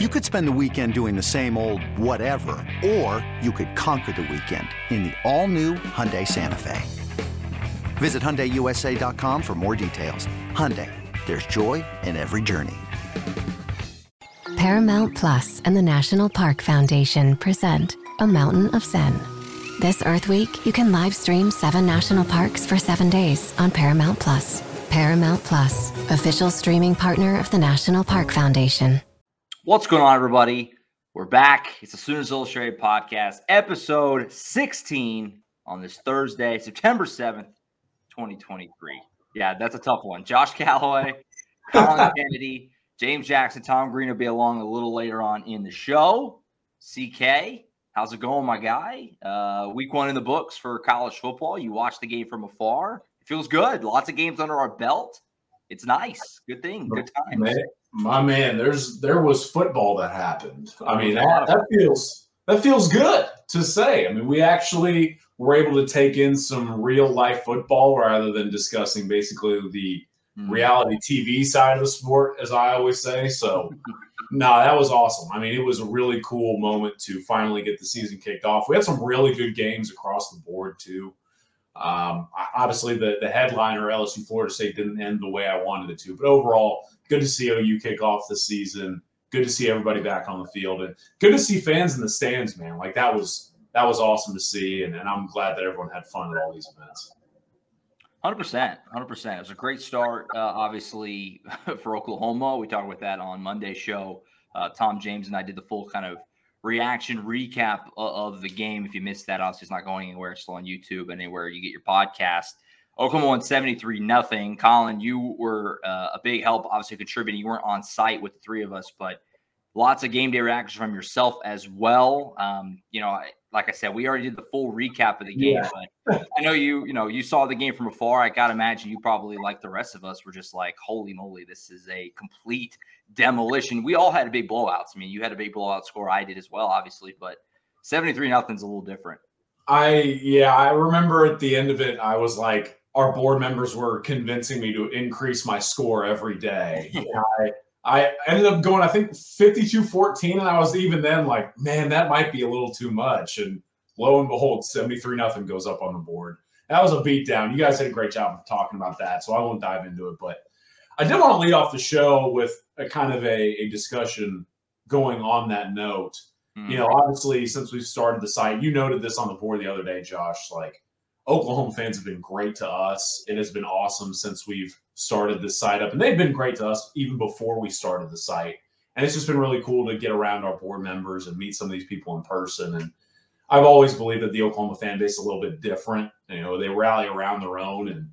You could spend the weekend doing the same old whatever, or you could conquer the weekend in the all-new Hyundai Santa Fe. Visit HyundaiUSA.com for more details. Hyundai, there's joy in every journey. Paramount Plus and the National Park Foundation present A Mountain of Zen. This Earth Week, you can live stream seven national parks for seven days on Paramount Plus. Paramount Plus, official streaming partner of the National Park Foundation. What's going on, everybody? We're back. It's the Sooners Illustrated podcast, episode 16 on this Thursday, September 7th, 2023. Yeah, that's a tough one. Josh Callaway, Collin Kennedy, James Jackson, Tom Green will be along a little later on in the show. CK, how's it going, my guy? Uh, week one in the books for college football. You watch the game from afar. It feels good. Lots of games under our belt. It's nice. Good thing. Good times. My man, there's there was football that happened. I mean, that, that feels that feels good to say. I mean, we actually were able to take in some real life football rather than discussing basically the Mm. reality TV side of the sport, as I always say. So, no, that was awesome. I mean, it was a really cool moment to finally get the season kicked off. We had some really good games across the board too. Um, obviously, the the headliner LSU Florida State didn't end the way I wanted it to, but overall, good to see OU kick off the season. Good to see everybody back on the field, and good to see fans in the stands, man. Like that was that was awesome to see, and, and I'm glad that everyone had fun at all these events. Hundred percent, hundred percent. It was a great start, uh, obviously for Oklahoma. We talked about that on Monday's show. Uh, Tom James and I did the full kind of reaction recap of, of the game. If you missed that, obviously it's not going anywhere. It's still on YouTube, anywhere you get your podcast. Oklahoma won seventy three nothing. Collin, you were uh, a big help, obviously contributing. You weren't on site with the three of us, but lots of game day reactions from yourself as well. Um, you know, I, like I said, we already did the full recap of the game, Yeah. but I know you, you know, you saw the game from afar. I gotta imagine you probably, like the rest of us, were just like, "Holy moly, this is a complete demolition." We all had big blowouts. I mean, you had a big blowout score. I did as well, obviously, but seventy-three nothing's a little different. I yeah, I remember at the end of it, I was like, our board members were convincing me to increase my score every day. I I ended up going, I think 52-14, and I was even then like, man, that might be a little too much. And lo and behold, 73 nothing goes up on the board. That was a beatdown. You guys did a great job of talking about that, so I won't dive into it. But I did want to lead off the show with a kind of a, a discussion going on that note Hmm. you know, obviously, since we've started the site, you noted this on the board the other day, Josh. Like, Oklahoma fans have been great to us. It has been awesome since we've started this site up, and they've been great to us even before we started the site. And it's just been really cool to get around our board members and meet some of these people in person. And I've always believed that the Oklahoma fan base is a little bit different. You know, they rally around their own, and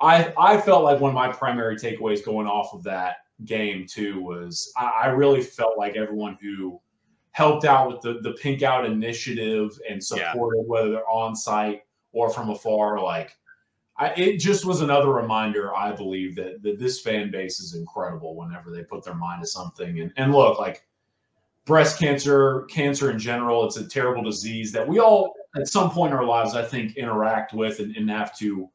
I I felt like one of my primary takeaways going off of that game too was I, I really felt like everyone who helped out with the the pink out initiative and Yeah. supported whether they're on site or from afar like I, it just was another reminder i believe that, that this fan base is incredible whenever they put their mind to something. And, and look like breast cancer cancer in general it's a terrible disease that we all at some point in our lives i think interact with and, and have to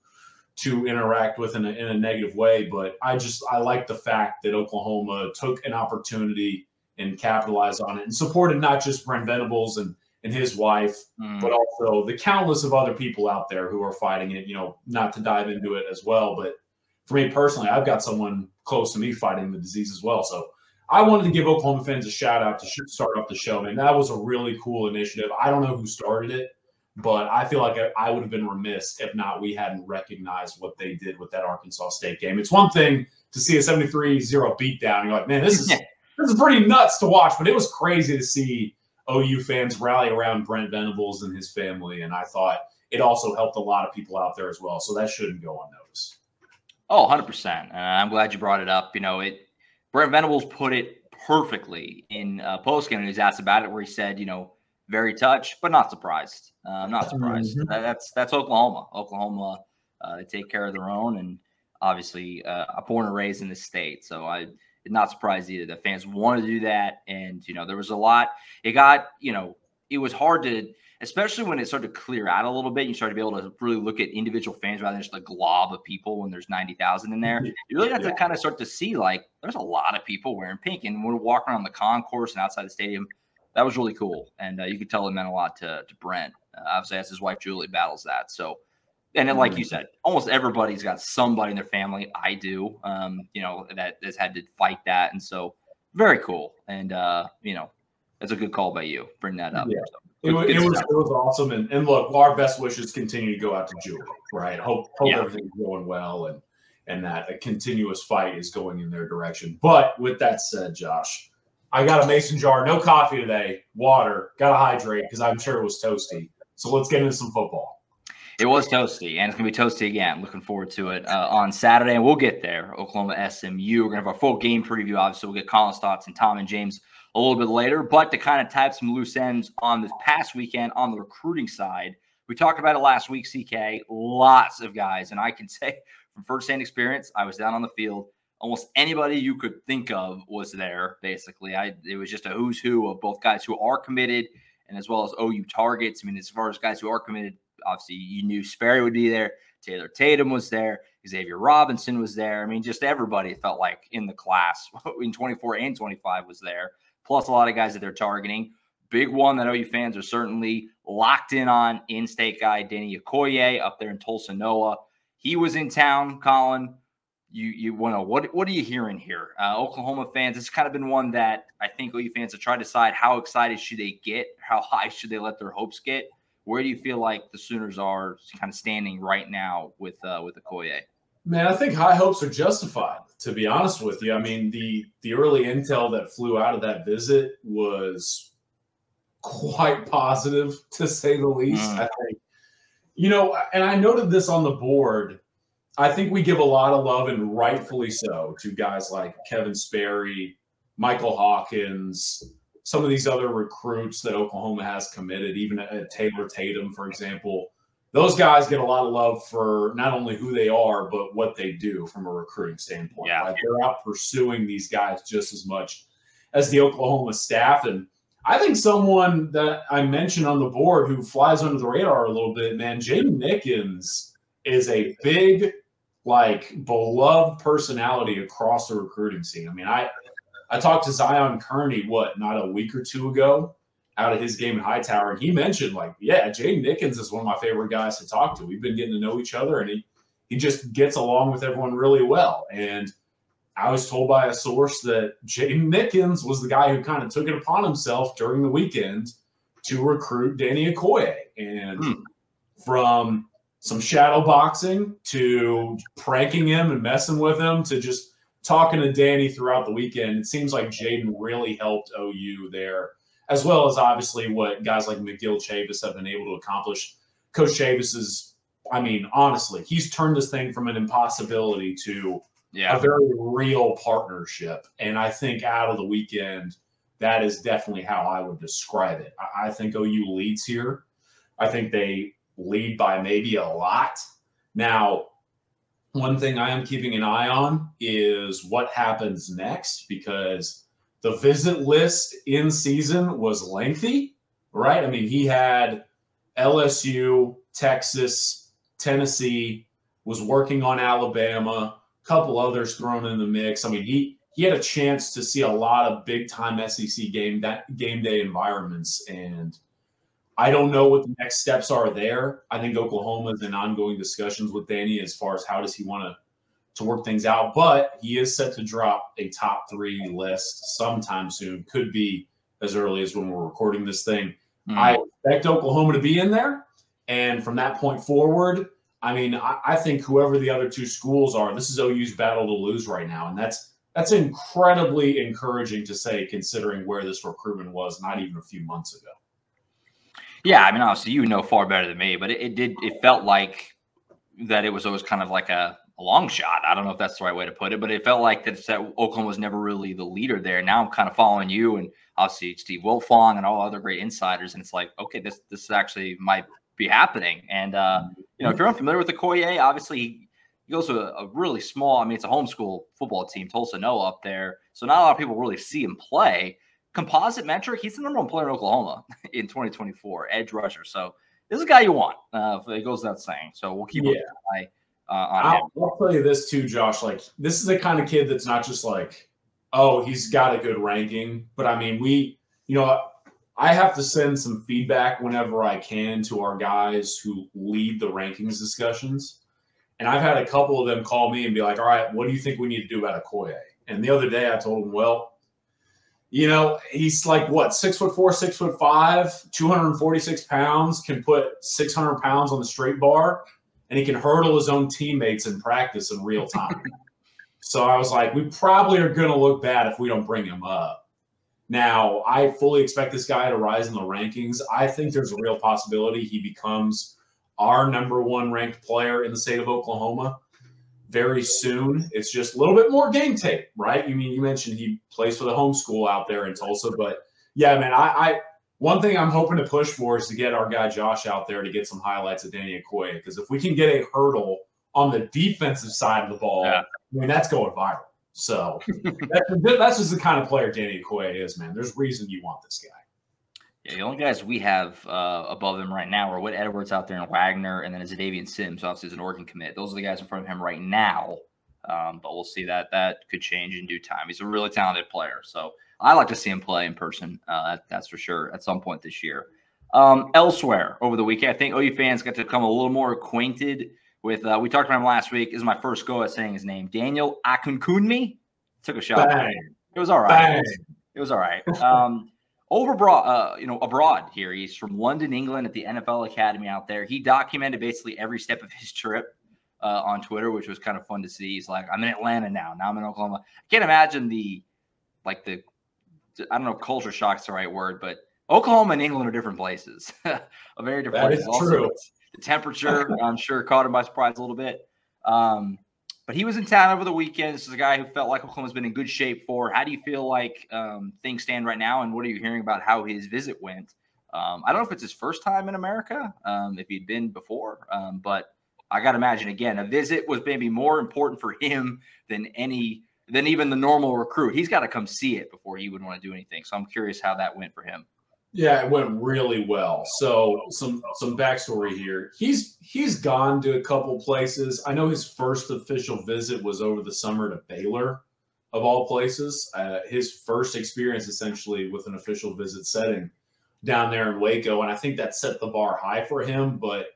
to interact with in a, in a negative way. But i just i like the fact that oklahoma took an opportunity and capitalized on it and supported not just brent venables and and his wife Mm. but also the countless of other people out there who are fighting it. You know, not to dive into it as well, but for me personally, I've got someone close to me fighting the disease as well. So I wanted to give Oklahoma fans a shout out to start off the show. Man, that was a really cool initiative. I don't know who started it, but I feel like I, I would have been remiss if not we hadn't recognized what they did with that Arkansas State game. It's one thing to see a 73-0 beatdown. You're like, man, this is this is pretty nuts to watch, but it was crazy to see OU fans rally around Brent Venables and his family. And I thought it also helped a lot of people out there as well. So that shouldn't go unnoticed. Oh, 100%. Uh, I'm glad you brought it up. You know, it Brent Venables put it perfectly in uh, postgame when he was asked about it, where he said, you know, very touched, but not surprised. Uh, I'm not surprised. Mhm. That's that's Oklahoma. Oklahoma, uh, they take care of their own, and obviously, uh, I'm born and raised in this state, so I did not surprised either. The fans wanted to do that, and you know, there was a lot. It got, you know, it was hard to especially when it started to clear out a little bit. You started to be able to really look at individual fans rather than just a glob of people when there's 90,000 in there. You really got yeah. to kind of start to see like there's a lot of people wearing pink. And we're walking around the concourse and outside the stadium. That was really cool. And uh, you could tell it meant a lot to, to Brent. Uh, obviously, as his wife Julie battles that. So, and then, like you said, almost everybody's got somebody in their family. I do, um, you know, that has had to fight that. And so, very cool. And, uh, you know, that's a good call by you. Bring that up. Yeah. So, it, was, it was, it was awesome. And, and look, our best wishes continue to go out to Julie, right? Hope, hope yeah. everything's going well and, and that a continuous fight is going in their direction. But with that said, Josh, I got a mason jar, no coffee today, water, got to hydrate because I'm sure it was toasty. So let's get into some football. It was toasty, and it's gonna be toasty again. Looking forward to it uh, on Saturday, and we'll get there. Oklahoma SMU. We're gonna have our full game preview. Obviously, we'll get Collin's thoughts and Tom and James a little bit later. But to kind of type some loose ends on this past weekend on the recruiting side, we talked about it last week. CK, lots of guys, and I can say from firsthand experience, I was down on the field. Almost anybody you could think of was there. Basically, I it was just a who's who of both guys who are committed and as well as OU targets. I mean, as far as guys who are committed, obviously you knew Sperry would be there. Taylor Tatum was there. Xavier Robinson was there. I mean, just everybody felt like in the class in 24 and 25 was there, plus a lot of guys that they're targeting. Big one that OU fans are certainly locked in on in state guy Danny Okoye up there in Tulsa, Noah. He was in town, Collin you you want to what what are you hearing here? Uh, Oklahoma fans, it's kind of been one that I think OU fans have tried to decide how excited should they get, how high should they let their hopes get. Where do you feel like the Sooners are kind of standing right now with uh, with Okoye? Man, I think high hopes are justified. To be honest with you, I mean the the early intel that flew out of that visit was quite positive, to say the least. Mm. I think, you know, and I noted this on the board I think we give a lot of love, and rightfully so, to guys like Kevin Sperry, Michael Hawkins, some of these other recruits that Oklahoma has committed, even at Taylor Tatum, for example. Those guys get a lot of love for not only who they are, but what they do from a recruiting standpoint. Yeah. Like they're out pursuing these guys just as much as the Oklahoma staff. And I think someone that I mentioned on the board who flies under the radar a little bit, man, Jaden Nickens is a big like beloved personality across the recruiting scene. I mean, I I talked to Zion Kearney, what, not a week or two ago, out of his game in Hightower, and he mentioned, like, yeah, Jaden Nickens is one of my favorite guys to talk to. We've been getting to know each other, and he he just gets along with everyone really well. And I was told by a source that Jaden Nickens was the guy who kind of took it upon himself during the weekend to recruit Danny Okoye. And hmm. from some shadow boxing to pranking him and messing with him to just talking to Danny throughout the weekend. It seems like Jaden really helped OU there, as well as obviously what guys like Miguel Chavis have been able to accomplish. Coach Chavis is, I mean, honestly, he's turned this thing from an impossibility to yeah. a very real partnership. And I think out of the weekend, that is definitely how I would describe it. I, I think OU leads here. I think they lead by maybe a lot. Now, one thing I am keeping an eye on is what happens next because the visit list in season was lengthy, right? I mean, he had LSU, Texas, Tennessee, was working on Alabama, a couple others thrown in the mix. I mean, he he had a chance to see a lot of big time SEC game that game day environments and I don't know what the next steps are there. I think Oklahoma is in ongoing discussions with Danny as far as how does he want to to work things out. But he is set to drop a top three list sometime soon. Could be as early as when we're recording this thing. Mm. I expect Oklahoma to be in there. And from that point forward, I mean, I, I think whoever the other two schools are, this is OU's battle to lose right now. And that's that's incredibly encouraging to say, considering where this recruitment was not even a few months ago. Yeah, I mean, obviously, you know far better than me, but it, it did. It felt like that it was always kind of like a, a, long shot. I don't know if that's the right way to put it, but it felt like that, that Oklahoma was never really the leader there. Now I'm kind of following you and obviously Steve Wiltfong and all other great insiders, and it's like, okay, this this actually might be happening. And uh, you know, if you're unfamiliar with the Okoye, obviously he, he goes to a, a, really small. I mean, it's a homeschool football team, Tulsa Noah up there, so not a lot of people really see him play composite metric, he's the number one player in Oklahoma in 2024, edge rusher. So this is a guy you want. Uh, it goes without saying. So we'll keep yeah. an eye uh, on I'll, him. I'll tell you this too, Josh. Like this is the kind of kid that's not just like, oh, he's got a good ranking, but I mean, we, you know, I have to send some feedback whenever I can to our guys who lead the rankings discussions. And I've had a couple of them call me and be like, all right, what do you think we need to do about Okoye? And the other day I told them, well, you know, he's like what, six foot four, six foot five, 246 pounds, can put 600 pounds on the straight bar, and he can hurdle his own teammates in practice in real time. so I was like, we probably are going to look bad if we don't bring him up. Now, I fully expect this guy to rise in the rankings. I think there's a real possibility he becomes our number one ranked player in the state of Oklahoma very soon. It's just a little bit more game tape, right? You mean you mentioned he plays for the home school out there in Tulsa, but yeah, man, I, I one thing I'm hoping to push for is to get our guy Josh out there to get some highlights of Danny Okoye because if we can get a hurdle on the defensive side of the ball, yeah. I mean that's going viral. So that's, that's just the kind of player Danny Okoye is, man. There's reason you want this guy. Yeah, the only guys we have uh, above him right now are Whit Edwards out there and Wagner, and then Xadavian Sims, obviously, is an Oregon commit. Those are the guys in front of him right now. Um, but we'll see that that could change in due time. He's a really talented player. So I like to see him play in person. Uh, that, that's for sure at some point this year. Um, elsewhere over the weekend, I think OU fans got to become a little more acquainted with. Uh, we talked about him last week. This is my first go at saying his name. Daniel Akinkunmi took a shot. It was all right. It was, it was, all right. Um, over abroad, uh, you know, abroad here. He's from London, England, at the NFL Academy out there. He documented basically every step of his trip uh, on Twitter, which was kind of fun to see. He's like, "I'm in Atlanta now. Now I'm in Oklahoma." I can't imagine the, like the, I don't know if culture shock's the right word, but Oklahoma and England are different places, a very different. That is true. The temperature, I'm sure, caught him by surprise a little bit. Um, but he was in town over the weekend. This is a guy who felt like Oklahoma's been in good shape for. How do you feel like um, things stand right now? And what are you hearing about how his visit went? Um, I don't know if it's his first time in America, um, if he'd been before, um, but I got to imagine again, a visit was maybe more important for him than any than even the normal recruit. He's got to come see it before he would want to do anything. So I'm curious how that went for him. Yeah, it went really well. So some some backstory here. He's he's gone to a couple places. I know his first official visit was over the summer to Baylor, of all places. Uh, his first experience essentially with an official visit setting down there in Waco, and I think that set the bar high for him. But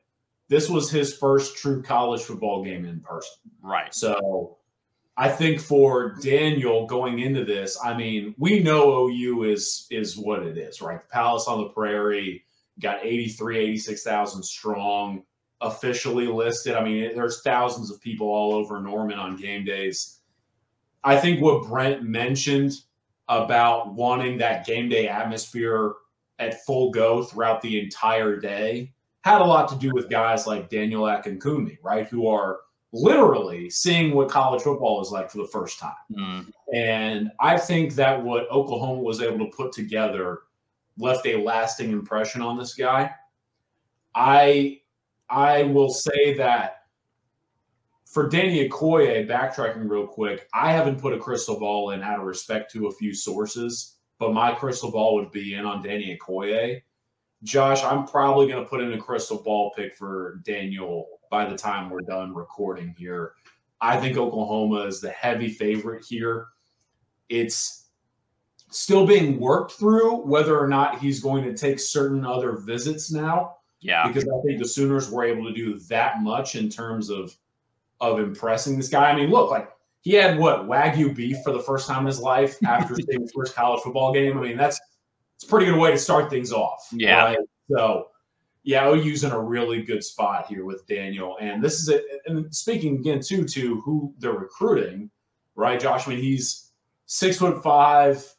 this was his first true college football game in person. Right. So I think for Daniel going into this, I mean, we know OU is is what it is, right? The Palace on the Prairie got 83, 86,000 strong officially listed. I mean, there's thousands of people all over Norman on game days. I think what Brent mentioned about wanting that game day atmosphere at full go throughout the entire day had a lot to do with guys like Daniel Akinkunmi, right? Who are literally seeing what college football is like for the first time. Mm. And I think that what Oklahoma was able to put together left a lasting impression on this guy. I I will say that for Danny Okoye, backtracking real quick, I haven't put a crystal ball in out of respect to a few sources, but my crystal ball would be in on Danny Okoye. Josh, I'm probably going to put in a crystal ball pick for Daniel by the time we're done recording here. I think Oklahoma is the heavy favorite here. It's still being worked through whether or not he's going to take certain other visits now. Yeah. Because I think the Sooners were able to do that much in terms of of impressing this guy. I mean, look, like he had what Wagyu beef for the first time in his life after his first college football game. I mean, that's it's a pretty good way to start things off. Yeah. Right? So yeah, OU's in a really good spot here with Daniel. And this is it. And speaking again, too, to who they're recruiting, right, Josh? I mean, he's six foot five,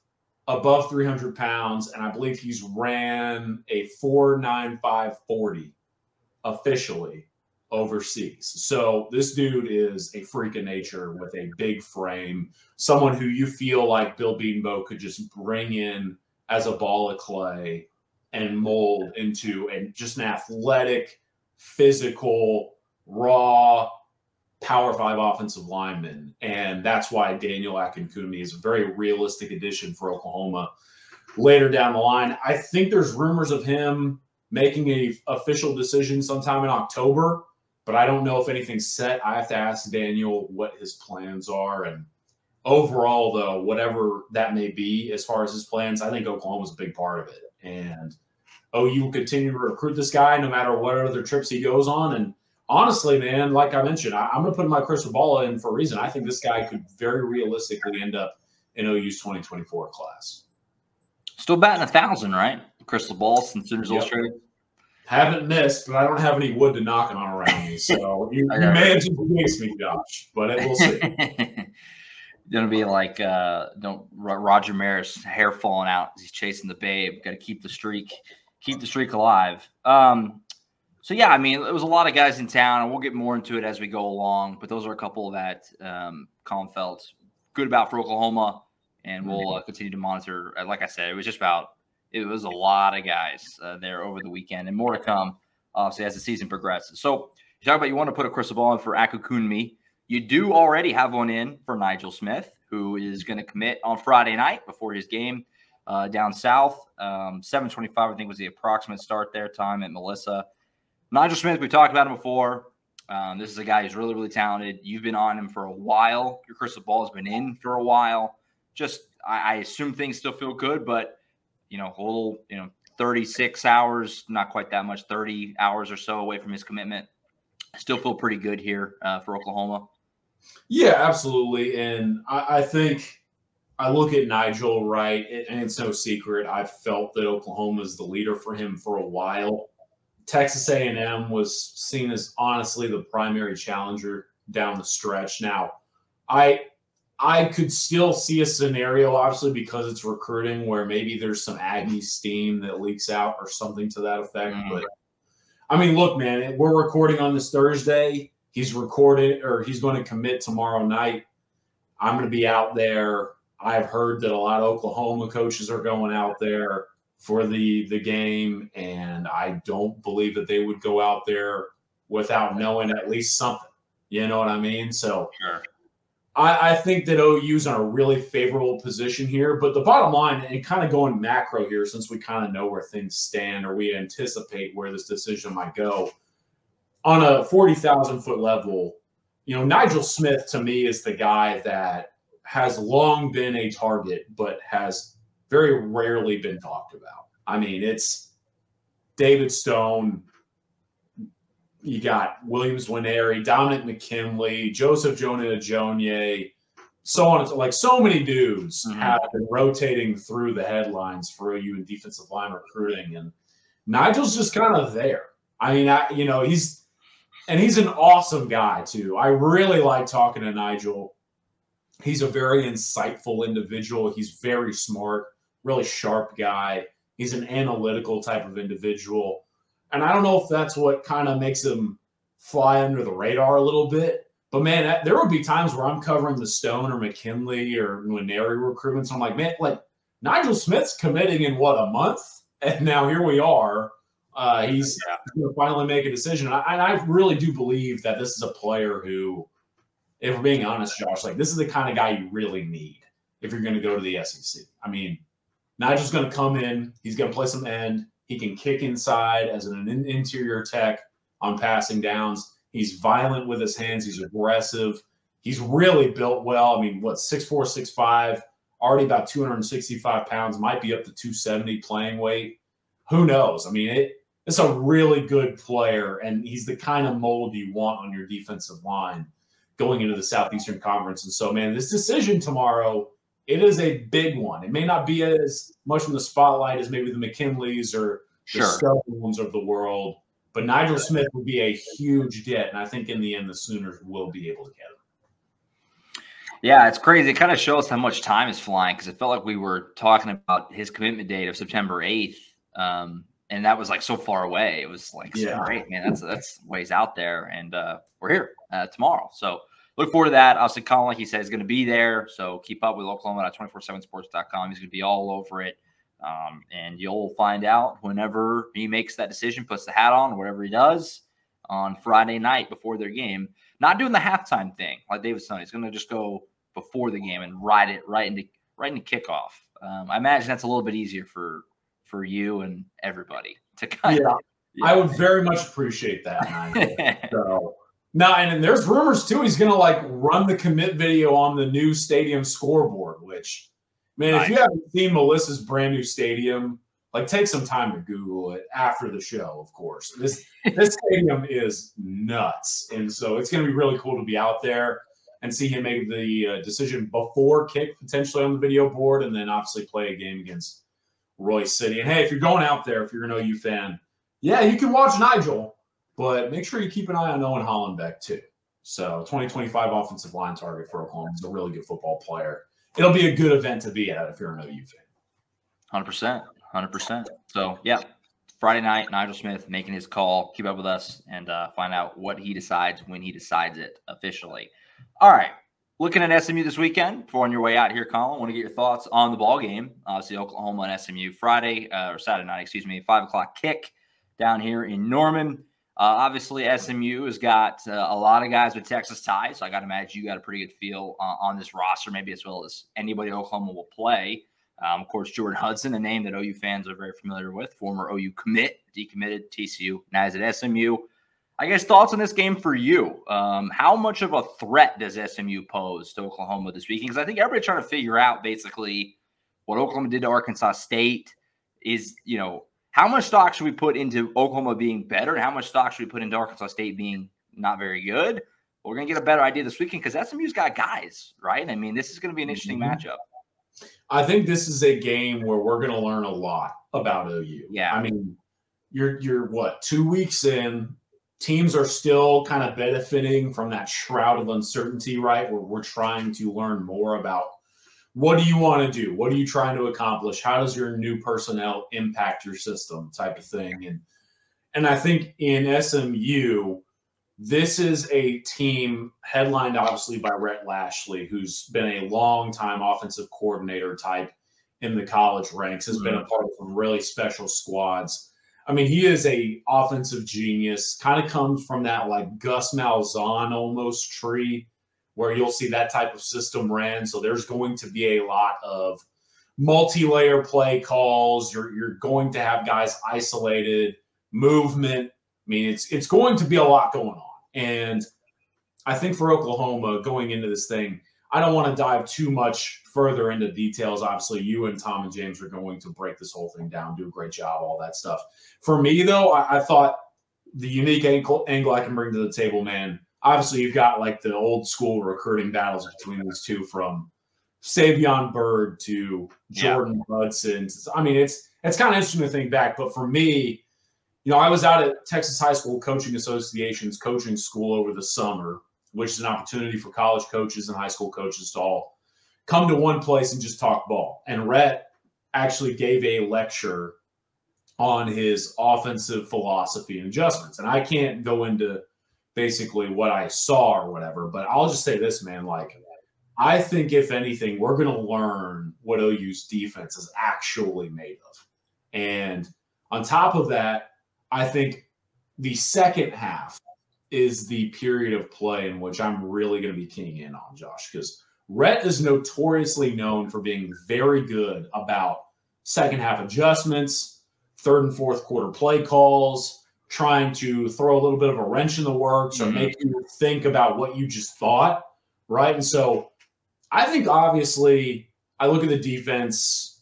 above 300 pounds, and I believe he's ran a 49540 officially overseas. So this dude is a freak of nature with a big frame, someone who you feel like Bill Bedenbaugh could just bring in as a ball of clay and mold into and just an athletic, physical, raw, power five offensive lineman. And that's why Daniel Akinkunmi is a very realistic addition for Oklahoma later down the line. I think there's rumors of him making a official decision sometime in October, but I don't know if anything's set. I have to ask Daniel what his plans are. And overall, though, whatever that may be as far as his plans, I think Oklahoma's a big part of it. And oh, OU will continue to recruit this guy no matter what other trips he goes on. And honestly, man, like I mentioned, I, am going to put my crystal ball in for a reason. I think this guy could very realistically end up in OU's 2024 class. Still batting a thousand, right? Crystal ball since Sooners yep. Illustrated. Haven't missed, but I don't have any wood to knock on around me. So you, you may have just me, Josh, but it, we'll see. gonna be like uh don't Roger Maris hair falling out as he's chasing the babe. Got to keep the streak, keep the streak alive. Um, so yeah, I mean, it was a lot of guys in town, and we'll get more into it as we go along. But those are a couple that um, Collin felt good about for Oklahoma, and we'll uh, continue to monitor. Uh, like I said, it was just about it was a lot of guys uh, there over the weekend, and more to come, obviously, as the season progresses. So you talk about you want to put a crystal ball in for Akinkunmi. You do already have one in for Nigel Smith, who is going to commit on Friday night before his game uh, down south. Um, 7:25, I think, was the approximate start there time at Melissa. Nigel Smith, we've talked about him before. Um, this is a guy who's really, really talented. You've been on him for a while. Your crystal ball has been in for a while. Just, I, I assume things still feel good, but you know, a little, you know, 36 hours, not quite that much, 30 hours or so away from his commitment. Still feel pretty good here uh, for Oklahoma. Yeah, absolutely. And I, I, think I look at Nigel, right, and it's no secret. I've felt that Oklahoma is the leader for him for a while. Texas A&M was seen as honestly the primary challenger down the stretch. Now, I I could still see a scenario, obviously, because it's recruiting, where maybe there's some Aggie steam that leaks out or something to that effect. Mm-hmm. But I mean, look, man, we're recording on this Thursday. He's recorded or he's going to commit tomorrow night. I'm going to be out there. I've heard that a lot of Oklahoma coaches are going out there for the the game, and I don't believe that they would go out there without knowing at least something. You know what I mean? So sure. I, I think that OU's in a really favorable position here. But the bottom line, and kind of going macro here, since we kind of know where things stand or we anticipate where this decision might go, on a 40,000 foot level, you know, Nigel Smith to me is the guy that has long been a target, but has very rarely been talked about. I mean, it's David Stone, you got Williams Nwaneri, Dominic McKinley, Joseph Jonah Ajonye, so on. And so, like so many dudes mm-hmm. have been rotating through the headlines for OU in defensive line recruiting, and Nigel's just kind of there. I mean, I, you know, he's and he's an awesome guy too. I really like talking to Nigel. He's a very insightful individual. He's very smart, really sharp guy. He's an analytical type of individual. And I don't know if that's what kind of makes him fly under the radar a little bit. But man, there would be times where I'm covering the Stone or McKinley or Nwaneri recruitments. I'm like, man, like Nigel Smith's committing in what a month, and now here we are. Uh, he's yeah. going to finally make a decision, and I, and I, really do believe that this is a player who, if we're being honest, Josh, like this is the kind of guy you really need if you're going to go to the SEC. I mean, Nigel's going to come in, he's going to play some end. He can kick inside as an interior tech on passing downs. He's violent with his hands. He's aggressive. He's really built well. I mean, what, six four, six five, already about 265 pounds, might be up to 270 playing weight. Who knows? I mean, it, it's a really good player, and he's the kind of mold you want on your defensive line going into the Southeastern Conference. And so, man, this decision tomorrow it is a big one. It may not be as much in the spotlight as maybe the McKinleys or the sure. ones of the world, but Nigel Smith would be a huge get, and I think in the end the Sooners will be able to get him. Yeah, it's crazy. It kind of shows how much time is flying because it felt like we were talking about his commitment date of September eighth, um, and that was like so far away. It was like yeah. great, man. That's that's ways out there, and uh, we're here uh, tomorrow. So look forward to that. Obviously, Collin, like he said, is going to be there. So keep up with Oklahoma at 247sports.com. He's going to be all over it. Um, and you'll find out whenever he makes that decision, puts the hat on, whatever he does on Friday night before their game. Not doing the halftime thing like David Stone. He's going to just go before the game and ride it right into right into kickoff Um, I imagine that's a little bit easier for for you and everybody to kind yeah, of. Yeah. I would very much appreciate that. so now, and, and there's rumors too. He's going to like run the commit video on the new stadium scoreboard. Which, man, if you haven't seen Melissa's brand new stadium, like take some time to Google it after the show. Of course, this this stadium is nuts, and so it's going to be really cool to be out there and see him make the uh, decision before kick potentially on the video board, and then obviously play a game against Royse City. And hey, if you're going out there, if you're an OU fan, yeah, you can watch Nigel, but make sure you keep an eye on Owen Hollenbeck too. So 2025 offensive line target for Oklahoma. He's a really good football player. It'll be a good event to be at if you're an OU fan. 100%. 100%. So, yeah, Friday night, Nigel Smith making his call. Keep up with us and uh, find out what he decides when he decides it officially. All right. Looking at SMU this weekend, before on your way out here, Collin, want to get your thoughts on the ball game. Obviously, Oklahoma and SMU Friday uh, or Saturday night, excuse me, five o'clock kick down here in Norman. Uh, obviously, SMU has got uh, a lot of guys with Texas ties, so I got to imagine you got a pretty good feel uh, on this roster, maybe as well as anybody Oklahoma will play. Um, of course, Jordan Hudson, a name that OU fans are very familiar with, former OU commit, decommitted TCU, now is at SMU. I guess thoughts on this game for you. Um, how much of a threat does SMU pose to Oklahoma this weekend? Because I think everybody's trying to figure out basically what Oklahoma did to Arkansas State. Is you know how much stock should we put into Oklahoma being better, and how much stock should we put into Arkansas State being not very good? we're gonna get a better idea this weekend because SMU's got guys, right? I mean, this is gonna be an interesting mm-hmm. matchup. I think this is a game where we're gonna learn a lot about OU. Yeah, I mean, you're you're what two weeks in teams are still kind of benefiting from that shroud of uncertainty, right? Where we're trying to learn more about what do you want to do? What are you trying to accomplish? How does your new personnel impact your system type of thing? And and I think in SMU, this is a team headlined obviously by Rhett Lashlee, who's been a long time offensive coordinator type in the college ranks, has mm-hmm. been a part of some really special squads I mean, he is a offensive genius. Kind of comes from that like Gus Malzahn almost tree, where you'll see that type of system ran. So there's going to be a lot of multi-layer play calls. You're you're going to have guys isolated, movement. I mean, it's it's going to be a lot going on. And I think for Oklahoma going into this thing, I don't want to dive too much further into details. Obviously, you and Tom and James are going to break this whole thing down, do a great job, all that stuff. For me, though, I, I thought the unique angle, angle I can bring to the table, man. Obviously, you've got like the old school recruiting battles between these two, from Savion Byrd to Jordan yeah. Hudson. I mean, it's it's kind of interesting to think back, but for me, you know, I was out at Texas High School Coaching Association's coaching school over the summer which is an opportunity for college coaches and high school coaches to all come to one place and just talk ball. And Rhett actually gave a lecture on his offensive philosophy and adjustments. And I can't go into basically what I saw or whatever, but I'll just say this, man. Like, I think if anything, we're going to learn what OU's defense is actually made of. And on top of that, I think the second half is the period of play in which I'm really going to be keying in on, Josh, because Rhett is notoriously known for being very good about second half adjustments, third and fourth quarter play calls, trying to throw a little bit of a wrench in the works mm-hmm. or make you think about what you just thought, right? And so I think obviously I look at the defense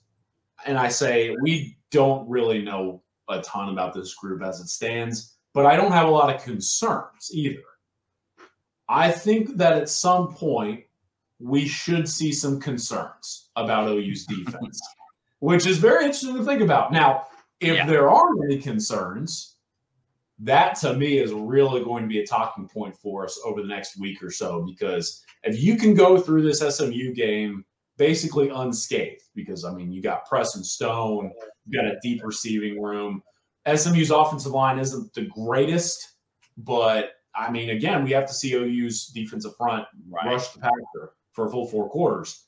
and I say we don't really know a ton about this group as it stands but I don't have a lot of concerns either. I think that at some point we should see some concerns about OU's defense, which is very interesting to think about. Now, if yeah. there aren't any concerns, that to me is really going to be a talking point for us over the next week or so because if you can go through this SMU game basically unscathed, because I mean, you got Preston Stone, you got a deep receiving room, SMU's offensive line isn't the greatest, but I mean, again, we have to see OU's defensive front right. rush the passer for a full four quarters.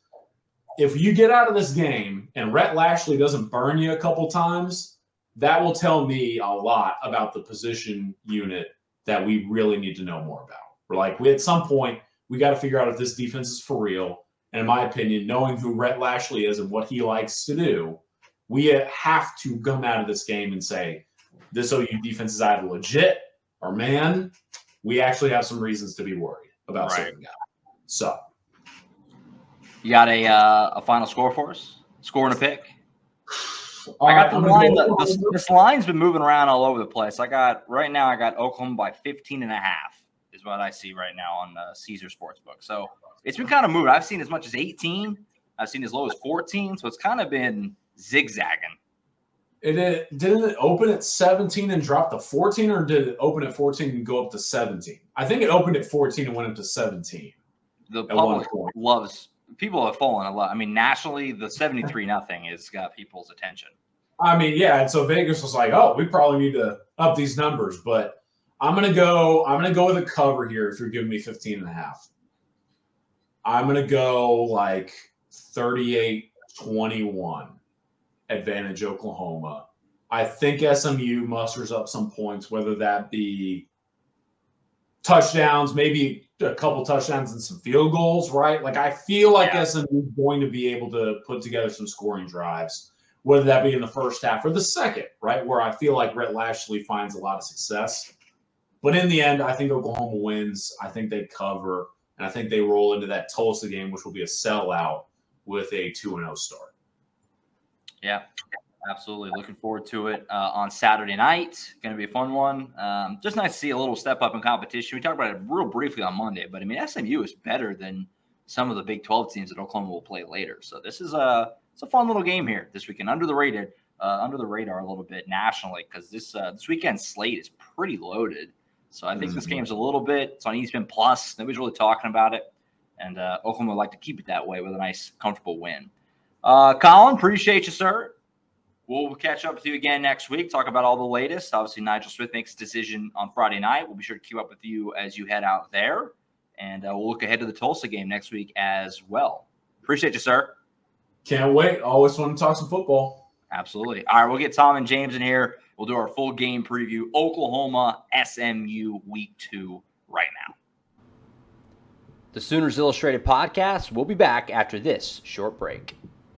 If you get out of this game and Rhett Lashlee doesn't burn you a couple times, that will tell me a lot about the position unit that we really need to know more about. We're like, we at some point we got to figure out if this defense is for real. And in my opinion, knowing who Rhett Lashlee is and what he likes to do, we uh, have to come out of this game and say, this OU defense is either legit or man, we actually have some reasons to be worried about right. certain guys. So, you got a uh, a final score for us? Score and a pick. I got the line. The, this, this, line's been moving around all over the place. I got right now. I got Oklahoma by 15 and a half is what I see right now on the Caesar Sportsbook. So it's been kind of moving. I've seen as much as 18. I've seen as low as 14. So it's kind of been zigzagging. It, didn't it open at 17 and drop to 14, or did it open at 14 and go up to 17? I think it opened at 14 and went up to 17. The public loves people have fallen a lot. I mean, nationally, the 73 nothing has got people's attention. I mean, yeah, and so Vegas was like, "Oh, we probably need to up these numbers," but I'm going to go I'm going to go with a cover here if you're giving me 15 and a half. I'm going to go like 38-21 advantage Oklahoma. I think SMU musters up some points, whether that be touchdowns, maybe a couple touchdowns and some field goals, right? Like I feel like yeah. SMU is going to be able to put together some scoring drives, whether that be in the first half or the second, right? Where I feel like Rhett Lashlee finds a lot of success. But in the end, I think Oklahoma wins. I think they cover, and I think they roll into that Tulsa game, which will be a sellout with a 2 0 start. Yeah, absolutely. Looking forward to it uh, on Saturday night. Going to be a fun one. Um, just nice to see a little step up in competition. We talked about it real briefly on Monday, but I mean, SMU is better than some of the Big 12 teams that Oklahoma will play later. So this is a it's a fun little game here this weekend, under the radar, uh, under the radar a little bit nationally because this uh, this weekend slate is pretty loaded. So I think this mm-hmm. game's a little bit. It's on ESPN Plus. Nobody's really talking about it, and uh, Oklahoma would like to keep it that way with a nice, comfortable win. Uh, Collin, appreciate you, sir. We'll catch up with you again next week. Talk about all the latest. Obviously, Nigel Smith makes a decision on Friday night. We'll be sure to keep up with you as you head out there, and uh, we'll look ahead to the Tulsa game next week as well. Appreciate you, sir. Can't wait. Always want to talk some football. Absolutely. All right, we'll get Tom and James in here. We'll do our full game preview. Oklahoma SMU week two right now. The Sooners Illustrated podcast. We'll be back after this short break.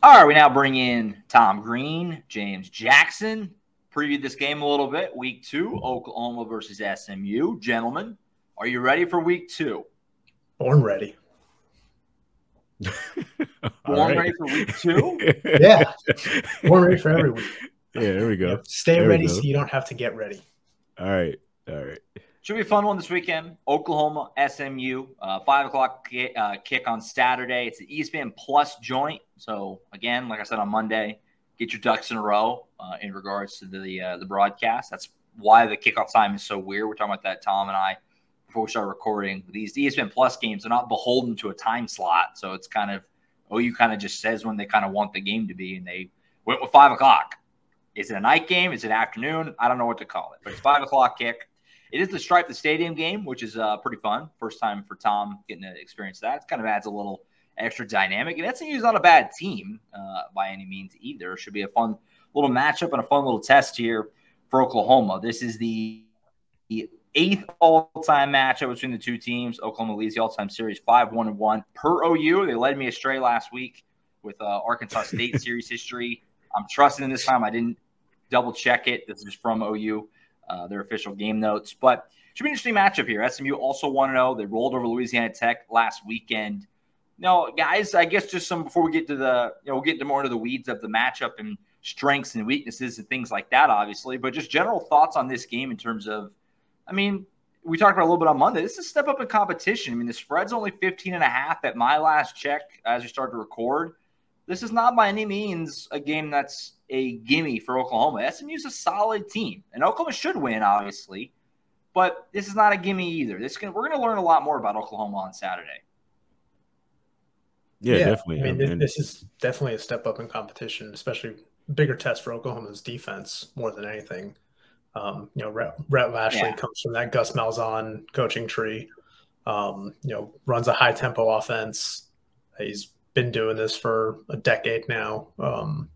All right, we now bring in Tom Green, James Jackson. Preview this game a little bit. Week two, Oklahoma versus SMU. Gentlemen, are you ready for week two? Born ready. Born right. ready for week two? yeah. Born ready for every week. Yeah, there we go. Stay there ready so you don't have to get ready. All right. All right. Should be a fun one this weekend. Oklahoma, SMU, uh, five o'clock uh, kick on Saturday. It's an ESPN Plus joint. So again, like I said on Monday, get your ducks in a row uh, in regards to the uh, the broadcast. That's why the kickoff time is so weird. We're talking about that, Tom and I, before we start recording. These ESPN Plus games are not beholden to a time slot, so it's kind of OU kind of just says when they kind of want the game to be, and they went with five o'clock. Is it a night game? Is it afternoon? I don't know what to call it, but it's five o'clock kick. It is the Stripe the Stadium game, which is uh, pretty fun. First time for Tom getting to experience that. It kind of adds a little extra dynamic. And SMU is not a bad team uh, by any means either. It should be a fun little matchup and a fun little test here for Oklahoma. This is the, eighth all-time matchup between the two teams. Oklahoma leads the all-time series 5-1 and 1 per OU. They led me astray last week with uh, Arkansas State series history. I'm trusting in this time. I didn't double check it. This is from OU uh, their official game notes. But should be an interesting matchup here. SMU also 1 0. They rolled over Louisiana Tech last weekend. no, guys, I guess just some before we get to the, you know, we'll get into more into the weeds of the matchup and strengths and weaknesses and things like that, obviously, but just general thoughts on this game in terms of, I mean, we talked about a little bit on Monday. This is a step up in competition. I mean, the spread's only 15 and a half at my last check as we start to record. This is not by any means a game that's a gimme for Oklahoma. SMU's a solid team, and Oklahoma should win, obviously, but this is not a gimme either. This can, we're going to learn a lot more about Oklahoma on Saturday. Yeah, yeah definitely. I mean, this, this is definitely a step up in competition, especially bigger test for Oklahoma's defense more than anything. Um, you know, Rhett, Rhett Lashlee yeah. comes from that Gus Malzahn coaching tree. Um, you know, runs a high tempo offense. He's been doing this for a decade now. Um,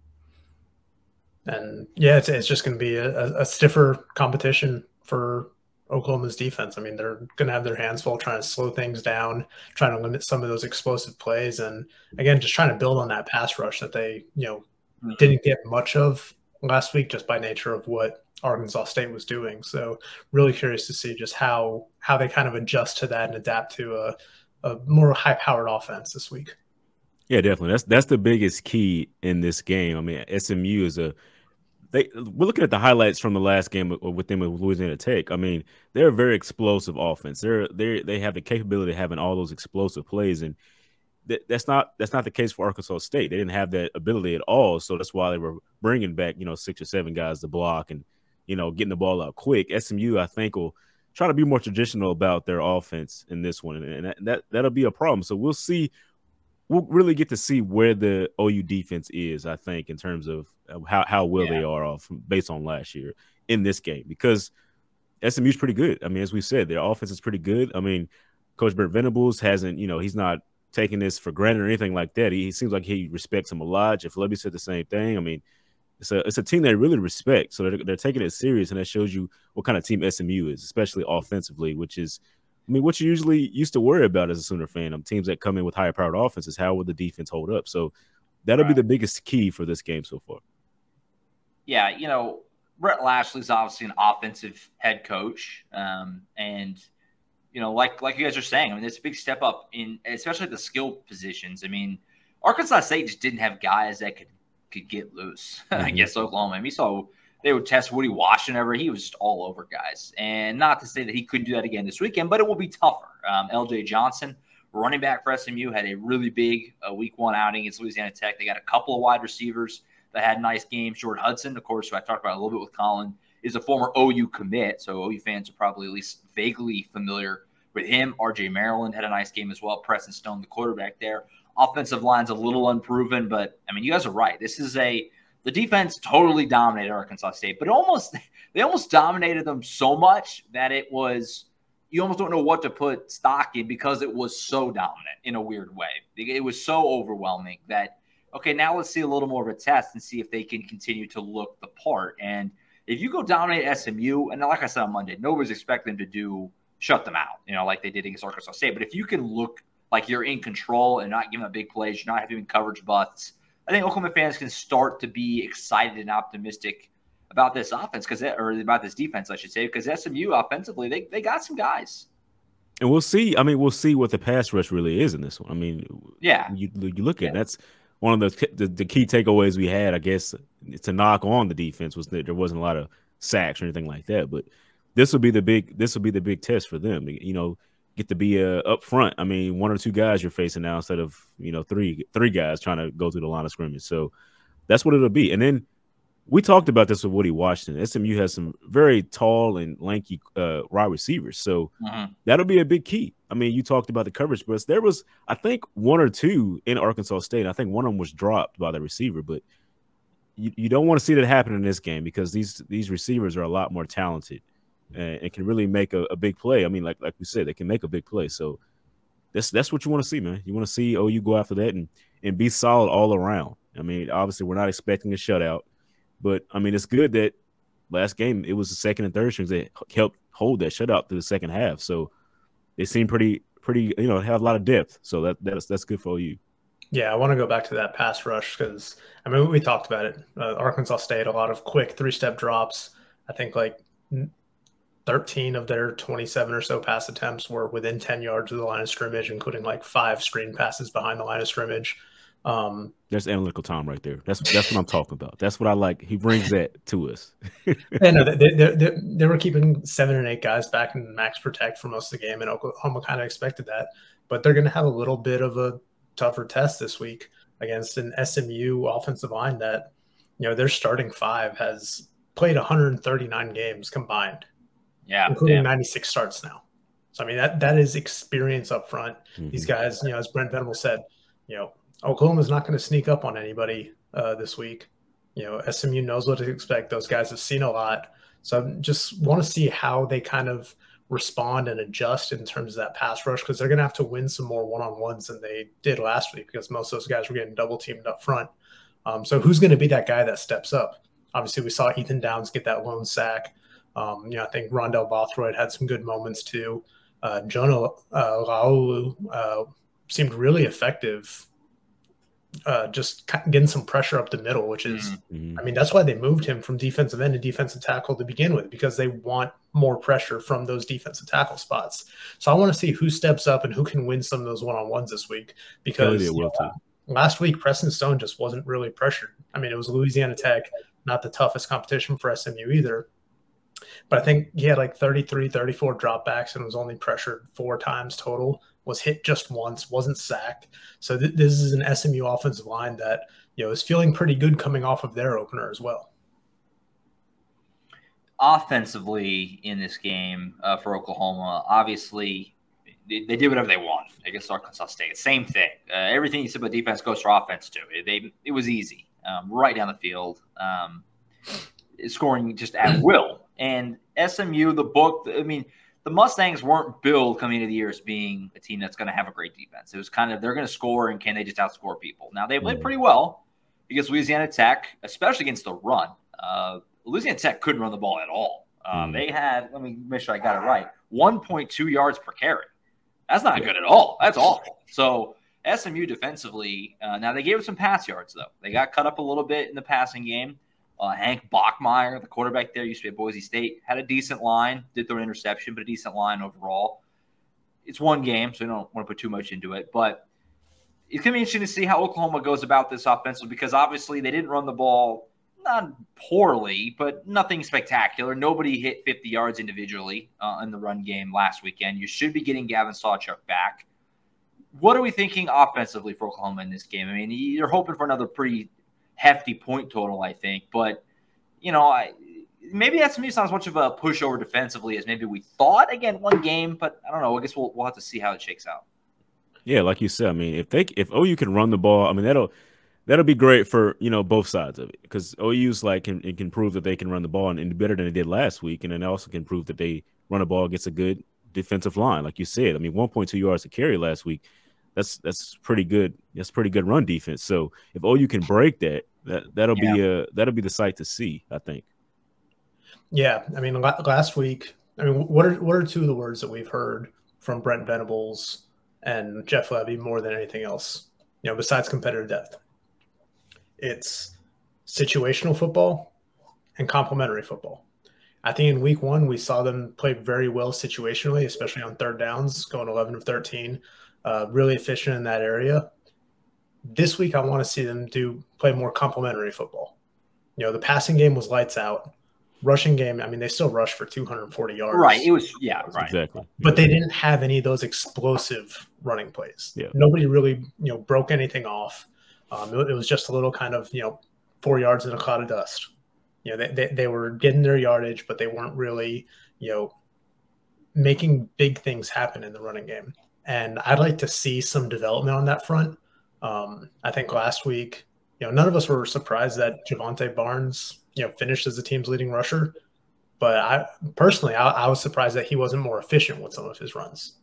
and yeah, it's, it's just going to be a, a, stiffer competition for Oklahoma's defense. I mean, they're going to have their hands full trying to slow things down, trying to limit some of those explosive plays, and again, just trying to build on that pass rush that they, you know, mm-hmm. didn't get much of last week just by nature of what Arkansas State was doing. So, really curious to see just how how they kind of adjust to that and adapt to a, a more high powered offense this week. Yeah, definitely. That's that's the biggest key in this game. I mean, SMU is a they we're looking at the highlights from the last game with them with Louisiana Tech. I mean, they're a very explosive offense. They're they they have the capability of having all those explosive plays, and that, that's not that's not the case for Arkansas State. They didn't have that ability at all, so that's why they were bringing back you know six or seven guys to block and you know getting the ball out quick. SMU, I think, will try to be more traditional about their offense in this one, and that, that that'll be a problem. So we'll see we'll really get to see where the OU defense is, I think, in terms of uh, how, how well yeah. they are off based on last year in this game because SMU's pretty good. I mean, as we said, their offense is pretty good. I mean, Coach Brent Venables hasn't, you know, he's not taking this for granted or anything like that. He, he seems like he respects him a lot. Jeff Lebby said the same thing. I mean, it's a it's a team they really respect, so they're, they're taking it serious, and that shows you what kind of team SMU is, especially offensively, which is I mean, what you usually used to worry about as a Sooner fan, um, teams that come in with higher powered offenses, how will the defense hold up? So that'll right. be the biggest key for this game so far. Yeah, you know, Rhett Lashlee's obviously an offensive head coach, um, and you know, like like you guys are saying, I mean, it's a big step up in especially the skill positions. I mean, Arkansas State just didn't have guys that could could get loose mm-hmm. against Oklahoma. I mean, saw they would test Woody Washington. Ever. He was just all over guys. And not to say that he couldn't do that again this weekend, but it will be tougher. Um, LJ Johnson, running back for SMU, had a really big uh, week one outing against Louisiana Tech. They got a couple of wide receivers that had nice games. Jordan Hudson, of course, who I talked about a little bit with Collin, is a former OU commit. So OU fans are probably at least vaguely familiar with him. RJ Maryland had a nice game as well. Preston Stone, the quarterback there. Offensive line's a little unproven, but I mean, you guys are right. This is a the defense totally dominated Arkansas State, but almost they almost dominated them so much that it was you almost don't know what to put stock in because it was so dominant in a weird way. It was so overwhelming that okay, now let's see a little more of a test and see if they can continue to look the part. And if you go dominate SMU, and like I said on Monday, nobody's expecting them to do shut them out, you know, like they did against Arkansas State. But if you can look like you're in control and not giving up big plays, you're not having coverage busts, I think Oklahoma fans can start to be excited and optimistic about this offense because or about this defense, I should say, because SMU offensively they they got some guys. And we'll see. I mean, we'll see what the pass rush really is in this one. I mean, yeah, you you look at yeah. that's one of the, the, the key takeaways we had, I guess, to knock on the defense was that there wasn't a lot of sacks or anything like that. But this will be the big this will be the big test for them. You know, get to be uh, up front. I mean, one or two guys you're facing now instead of you know three three guys trying to go through the line of scrimmage. So that's what it'll be. And then we talked about this with Woody Washington. SMU has some very tall and lanky uh, wide receivers, so mm-hmm. that'll be a big key. I mean, you talked about the coverage, but there was I think one or two in Arkansas State. I think one of them was dropped by the receiver, but you, you don't want to see that happen in this game because these these receivers are a lot more talented and, and can really make a, a, big play. I mean, like like we said, they can make a big play. So that's that's what you want to see, man. You want to see you go after that and and be solid all around. I mean, obviously we're not expecting a shutout, but I mean it's good that last game it was the second and third strings that helped hold that shutout through the second half. So they seem pretty pretty you know have a lot of depth. So that that's that's good for you. Yeah, I want to go back to that pass rush because I mean we talked about it. Uh, Arkansas State, a lot of quick three step drops. I think like 13 of their 27 or so pass attempts were within 10 yards of the line of scrimmage, including like five screen passes behind the line of scrimmage. Um, There's analytical time right there. That's that's what I'm talking about. That's what I like. He brings that to us. no, they, they, they, they, were keeping seven and eight guys back in max protect for most of the game, and Oklahoma kind of expected that. But they're going to have a little bit of a tougher test this week against an SMU offensive line that, you know, their starting five has played 139 games combined. Yeah, including damn. 96 starts now. So I mean that that is experience up front. Mm-hmm. These guys, you know, as Brent Venable said, you know, Oklahoma's not going to sneak up on anybody uh, this week. You know, SMU knows what to expect. Those guys have seen a lot. So I just want to see how they kind of respond and adjust in terms of that pass rush because they're going to have to win some more one on ones than they did last week because most of those guys were getting double teamed up front. Um, so who's going to be that guy that steps up? Obviously, we saw Ethan Downs get that lone sack. Um, you know, I think Rondell Bothroyd had some good moments too. Uh, Jonah uh, Laulu uh, seemed really effective uh, just getting some pressure up the middle, which is, mm-hmm. I mean, that's why they moved him from defensive end to defensive tackle to begin with, because they want more pressure from those defensive tackle spots. So I want to see who steps up and who can win some of those one on ones this week. Because last week, Preston Stone just wasn't really pressured. I mean, it was Louisiana Tech, not the toughest competition for SMU either. But I think he had like 33, 34 dropbacks and was only pressured four times total was hit just once, wasn't sacked. So th- this is an SMU offensive line that you know is feeling pretty good coming off of their opener as well. Offensively in this game uh, for Oklahoma, obviously they, they, did whatever they wanted against Arkansas State. Same thing. Uh, everything you said about defense goes for offense too. They it was easy, um, right down the field, um, scoring just at will. And SMU, the book. I mean the Mustangs weren't billed coming into the year as being a team that's going to have a great defense. It was kind of they're going to score and can they just outscore people? Now they played mm-hmm. pretty well because Louisiana Tech, especially against the run, uh, Louisiana Tech couldn't run the ball at all. Um. They had let me make sure I got it right 1.2 yards per carry. That's not good at all. That's awful. So SMU defensively, uh, now they gave us some pass yards though. They got cut up a little bit in the passing game. Uh, Hank Bachmeier, the quarterback there, used to be at Boise State, had a decent line, did throw an interception, but a decent line overall. It's one game, so I don't want to put too much into it. But it's going to be interesting to see how Oklahoma goes about this offensively because obviously they didn't run the ball not poorly, but nothing spectacular. Nobody hit 50 yards individually uh, in the run game last weekend. You should be getting Gavin Sawchuk back. What are we thinking offensively for Oklahoma in this game? I mean, you're hoping for another pretty hefty point total, I think. But you know, I maybe that's me not as much of a pushover defensively as maybe we thought. Again, one game, but I don't know. I guess we'll we'll have to see how it shakes out. Yeah, like you said, I mean, if they if OU can run the ball, I mean that'll that'll be great for you know both sides of it because OU's like can it can prove that they can run the ball and, and better than they did last week, and then also can prove that they run the ball against a good defensive line, like you said. I mean, 1.2 yards to carry last week that's that's pretty good. That's pretty good run defense. So if OU can break that, that that'll yeah. be a that'll be the sight to see. I think. Yeah, I mean, last week, I mean, what are what are two of the words that we've heard from Brent Venables and Jeff Lebby more than anything else? You know, besides competitive depth, it's situational football and complementary football. I think in week one, we saw them play very well situationally, especially on third downs, going 11 of 13 uh, really efficient in that area. This week, I want to see them do play more complementary football. You know, the passing game was lights out. Rushing game, I mean, they still rushed for 240 yards. Right. It was, yeah, right. Exactly. But they didn't have any of those explosive running plays. Yeah. Nobody really, you know, broke anything off. Um, it, it was just a little kind of, you know, four yards in a cloud of dust. You know, they, they, they were getting their yardage, but they weren't really, you know, making big things happen in the running game and I'd like to see some development on that front. Um, I think last week, you know, none of us were surprised that Jovantae Barnes, you know, finished as the team's leading rusher. But I personally, I, I was surprised that he wasn't more efficient with some of his runs.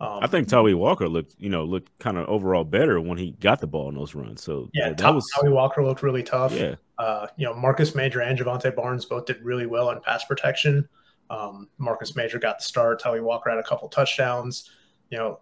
Um, I think Tawee Walker looked, you know, looked kind of overall better when he got the ball in those runs. So yeah, that was Tawee Walker looked really tough. Yeah, uh, you know, Marcus Major and Jovantae Barnes both did really well in pass protection. Um, Marcus Major got the start. Tawee Walker had a couple touchdowns you know,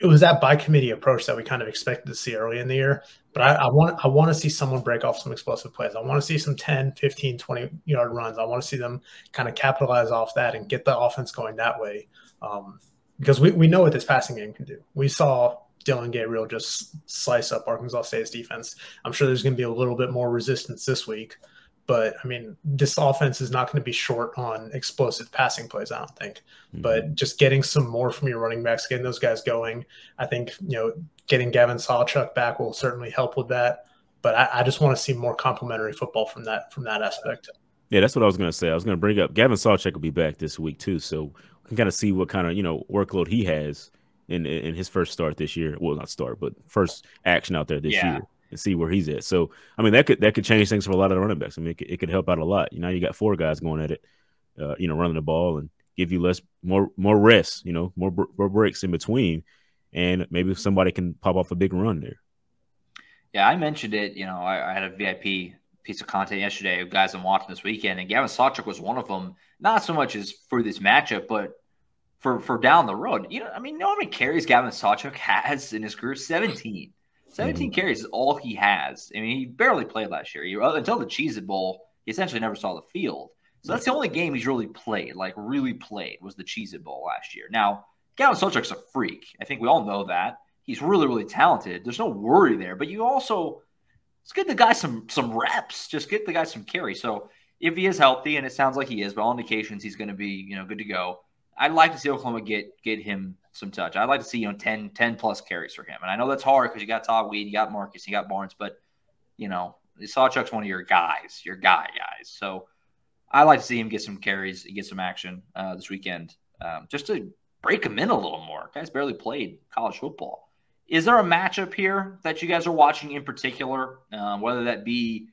it was that by committee approach that we kind of expected to see early in the year. But I, I want I want to see someone break off some explosive plays. I want to see some 10, 15, 20 yard runs. I want to see them kind of capitalize off that and get the offense going that way. Um, because we, we know what this passing game can do. We saw Dillon Gabriel just slice up Arkansas State's defense. I'm sure there's going to be a little bit more resistance this week. But I mean, this offense is not going to be short on explosive passing plays, I don't think. Mm-hmm. But just getting some more from your running backs, getting those guys going, I think, you know, getting Gavin Sawchuk back will certainly help with that. But I, I just want to see more complementary football from that from that aspect. Yeah, that's what I was going to say. I was going to bring up Gavin Sawchuk will be back this week too, so we can kind of see what kind of you know workload he has in in his first start this year. Well, not start, but first action out there this yeah. year and see where he's at. So, I mean, that could that could change things for a lot of the running backs. I mean, it could, it could help out a lot. You know, you got four guys going at it, uh, you know, running the ball and give you less, more, more rest. You know, more, more breaks in between, and maybe somebody can pop off a big run there. Yeah, I mentioned it. You know, I, I had a VIP piece of content yesterday of guys I'm watching this weekend, and Gavin Sawchuk was one of them. Not so much as for this matchup, but for for down the road. You know, I mean, how many carries Gavin Sawchuk has in his career? 17. 17 mm-hmm. carries is all he has. I mean, he barely played last year. He, until the Cheez It Bowl, he essentially never saw the field. So that's the only game he's really played, like really played, was the Cheez It Bowl last year. Now, Gavin Sawchuk's a freak. I think we all know that. He's really, really talented. There's no worry there. But you also let's get the guy some some reps. Just get the guy some carry. So if he is healthy, and it sounds like he is, by all indications, he's going to be you know good to go. I'd like to see Oklahoma get get him some touch. I'd like to see, you know, 10, 10 plus carries for him. And I know that's hard because you got Tawee, you got Marcus, you got Barnes, but you know, Sawchuk's one of your guys, your guy guys. So I like to see him get some carries, get some action uh, this weekend, um, just to break him in a little more. Guys barely played college football. Is there a matchup here that you guys are watching in particular, uh, whether that be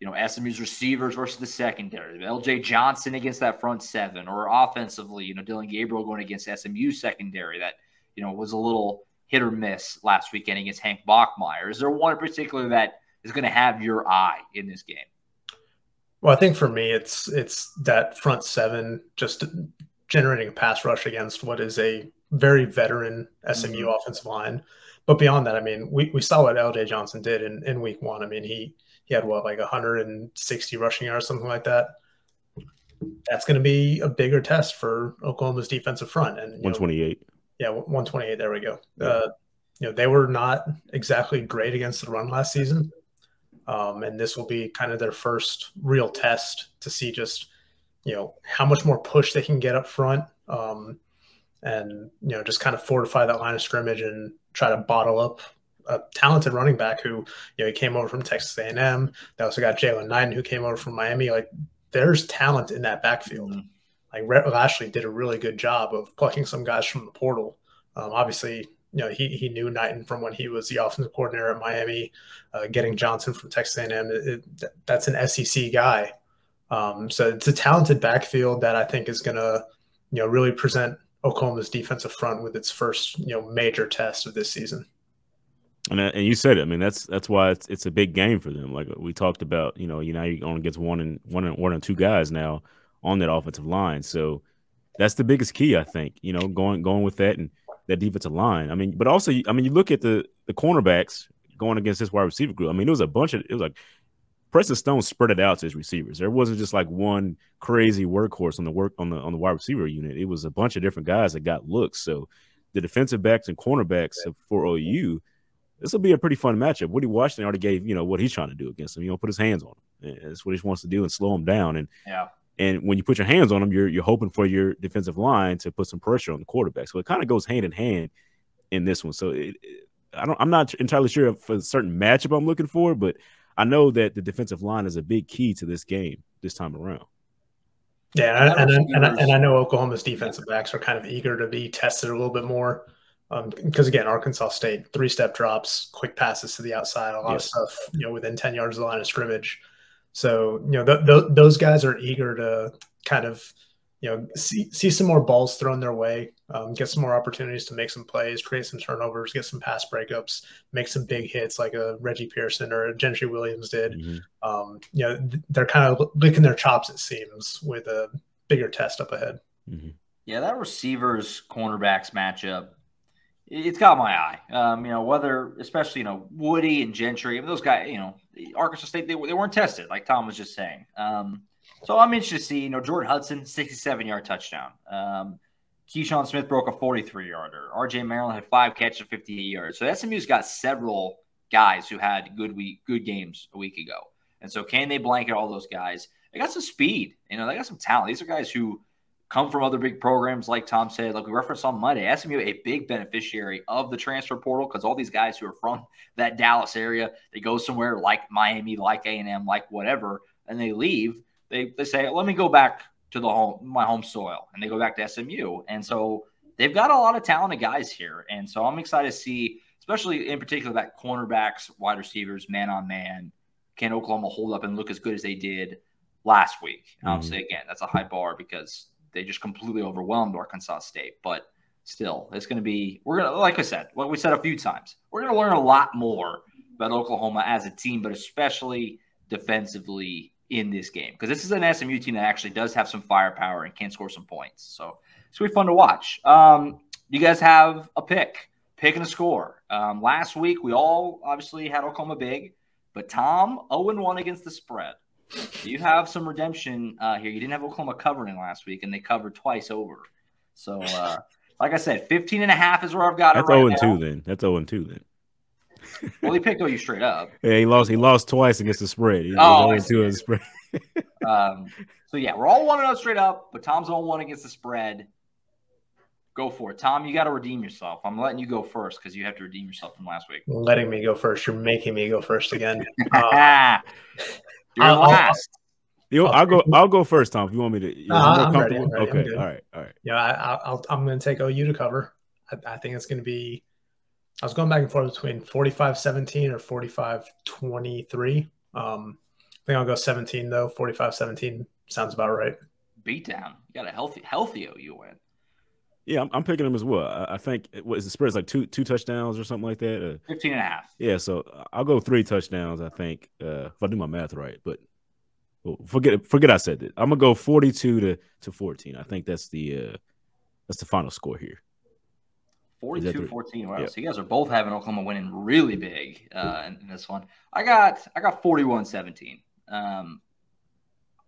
you know, SMU's receivers versus the secondary, LJ Johnson against that front seven, or offensively, you know, Dillon Gabriel going against SMU secondary that, you know, was a little hit or miss last weekend against Hank Bachmeier. Is there one in particular that is going to have your eye in this game? Well, I think for me, it's it's that front seven just generating a pass rush against what is a very veteran SMU mm-hmm. offensive line. But beyond that, I mean, we, we saw what LJ Johnson did in, in week one. I mean, he he had what like 160 rushing yards, something like that. That's going to be a bigger test for Oklahoma's defensive front. And 128. Know, yeah, 128. There we go. Yeah. Uh, you know, they were not exactly great against the run last season. Um, and this will be kind of their first real test to see just, you know, how much more push they can get up front. Um, and, you know, just kind of fortify that line of scrimmage and try to bottle up a talented running back who you know he came over from Texas A&M. They also got Jalen Knighton who came over from Miami. Like there's talent in that backfield. Mm-hmm. Like Rhett Lashlee did a really good job of plucking some guys from the portal. Um, obviously, you know he he knew Knighton from when he was the offensive coordinator at Miami. Uh, getting Johnson from Texas A&M, it, it, that's an SEC guy. Um, so it's a talented backfield that I think is going to you know really present Oklahoma's defensive front with its first you know major test of this season. And, uh, and you said it. I mean, that's that's why it's it's a big game for them. Like we talked about, you know, you know, you only gets one and one and one and two guys now on that offensive line. So that's the biggest key, I think. You know, going going with that and that defensive line. I mean, but also, I mean, you look at the the cornerbacks going against this wide receiver group. I mean, it was a bunch of it was like Preston Stone spread it out to his receivers. There wasn't just like one crazy workhorse on the work on the on the wide receiver unit. It was a bunch of different guys that got looks. So the defensive backs and cornerbacks for OU this will be a pretty fun matchup. Woody Washington already gave you know what he's trying to do against him. You know, put his hands on him. That's what he wants to do and slow him down. And yeah. And when you put your hands on him, you're you're hoping for your defensive line to put some pressure on the quarterback. So it kind of goes hand in hand in this one. So it, it, I don't. I'm not entirely sure for a certain matchup I'm looking for, but I know that the defensive line is a big key to this game this time around. Yeah, and, and, and, and I know Oklahoma's defensive backs are kind of eager to be tested a little bit more because um, again, Arkansas State three step drops, quick passes to the outside, a lot yes. of stuff you know within ten yards of the line of scrimmage. So you know th- th- those guys are eager to kind of you know see see some more balls thrown their way, um, get some more opportunities to make some plays, create some turnovers, get some pass breakups, make some big hits like a Reggie Pearson or a Gentry Williams did. Mm-hmm. Um, you know they're kind of licking their chops it seems with a bigger test up ahead. Mm-hmm. Yeah, that receivers cornerbacks matchup it's got my eye. Um, you know, whether especially you know Woody and Gentry, I mean, those guys, you know, Arkansas State they, they weren't tested like Tom was just saying. Um, so I'm interested to see. You know, Jordan Hudson, 67 yard touchdown. Um, Keyshawn Smith broke a 43 yarder. RJ Maryland had five catches of 58 yards. So SMU's got several guys who had good week, good games a week ago. And so can they blanket all those guys? They got some speed. You know, they got some talent. These are guys who come from other big programs, like Tom said, like we referenced on Monday. SMU a big beneficiary of the transfer portal because all these guys who are from that Dallas area, they go somewhere like Miami, like A and M, like whatever, and they leave. They they say, let me go back to the home my home soil, and they go back to SMU, and so they've got a lot of talented guys here, and so I'm excited to see, especially in particular that cornerbacks, wide receivers, man on man, can Oklahoma hold up and look as good as they did last week? Mm-hmm. Obviously, again, that's a high bar because they just completely overwhelmed Arkansas State. But still, it's going to be, we're going to, like I said, what we said a few times, we're going to learn a lot more about Oklahoma as a team, but especially defensively in this game because this is an SMU team that actually does have some firepower and can score some points. So it's going to be fun to watch. Um, you guys have a pick, pick and a score. Um, last week, we all obviously had Oklahoma big, but Tom 0 1 against the spread. You have some redemption uh, here. You didn't have Oklahoma covering last week, and they covered twice over. So, uh, like I said, 15 and a half is where I've got That's it. That's right 0 2 then. That's 0 and 2 then. well, he picked OU straight up. Yeah, he lost. He lost twice against the spread. He oh, was 2 in the spread. um, so yeah, we're all one and zero straight up, but Tom's on one against the spread. Go for it, Tom. You got to redeem yourself. I'm letting you go first because you have to redeem yourself from last week. Letting me go first. You're making me go first again. Uh, You're I'll, last. You, I'll go. I'll go first, Tom. If you want me to. Uh, I'm ready, I'm ready, okay. All right. All right. Yeah, I, am going to take OU to cover. I, I think it's going to be. I was going back and forth between 45-17 or 45-23. Um, I think I'll go 17 though. 45-17 sounds about right. Beat down. You got a healthy, healthy OU win. Yeah, I'm, I'm, picking them as well. I, I think what is the spread? It's like two two touchdowns or something like that. Uh, 15 and a half. Yeah, so I'll go three touchdowns. I think uh, if I do my math right, but well, forget forget I said that. I'm gonna go 42 to to 14. I think that's the uh, that's the final score here. 42 14. Wow. Yep. So you guys are both having Oklahoma winning really big uh, in, in, this one. I got I got 41 17. Um,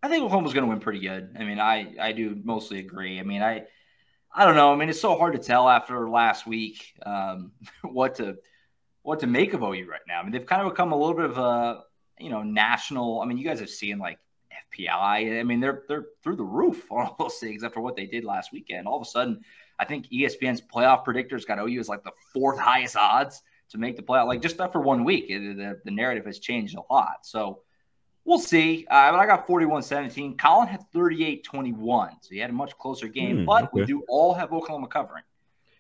I think Oklahoma's going to win pretty good. I mean, I I do mostly agree. I mean, I I don't know. I mean, it's so hard to tell after last week um, what to what to make of OU right now. I mean, they've kind of become a little bit of a you know national. I mean, you guys have seen like FPI. I mean, they're they're through the roof on all those things after what they did last weekend. All of a sudden, I think ESPN's playoff predictors got OU as like the fourth highest odds to make the playoff. Like just after one week, it, the, the narrative has changed a lot. So We'll see. Uh, but I got 41 17. Collin had 38 21. So he had a much closer game. Mm, but okay. we do all have Oklahoma covering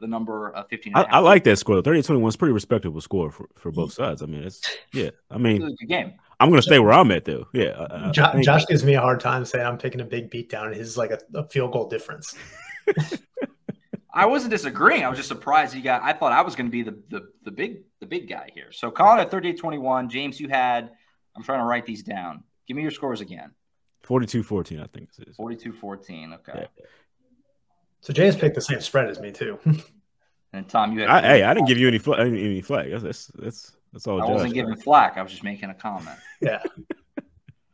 the number of 15. I, I, like that score. 38 21 is pretty respectable score for, for both sides. I mean, it's, yeah. I mean, it's a game. I'm going to stay where I'm at, though. Yeah. I, Josh, I Josh gives me a hard time saying I'm picking a big beatdown. His like a, a field goal difference. I wasn't disagreeing. I was just surprised you got. I thought I was going to be the, the the big the big guy here. So Collin at 38-21. James, you had I'm trying to write these down. Give me your scores again. 42-14, I think this is. 42-14. Okay. Yeah. So James picked the same spread as me too. and Tom, you had. I, hey, I didn't give you any fl- any flag. That's that's that's all. I wasn't giving flack. I was just making a comment. yeah.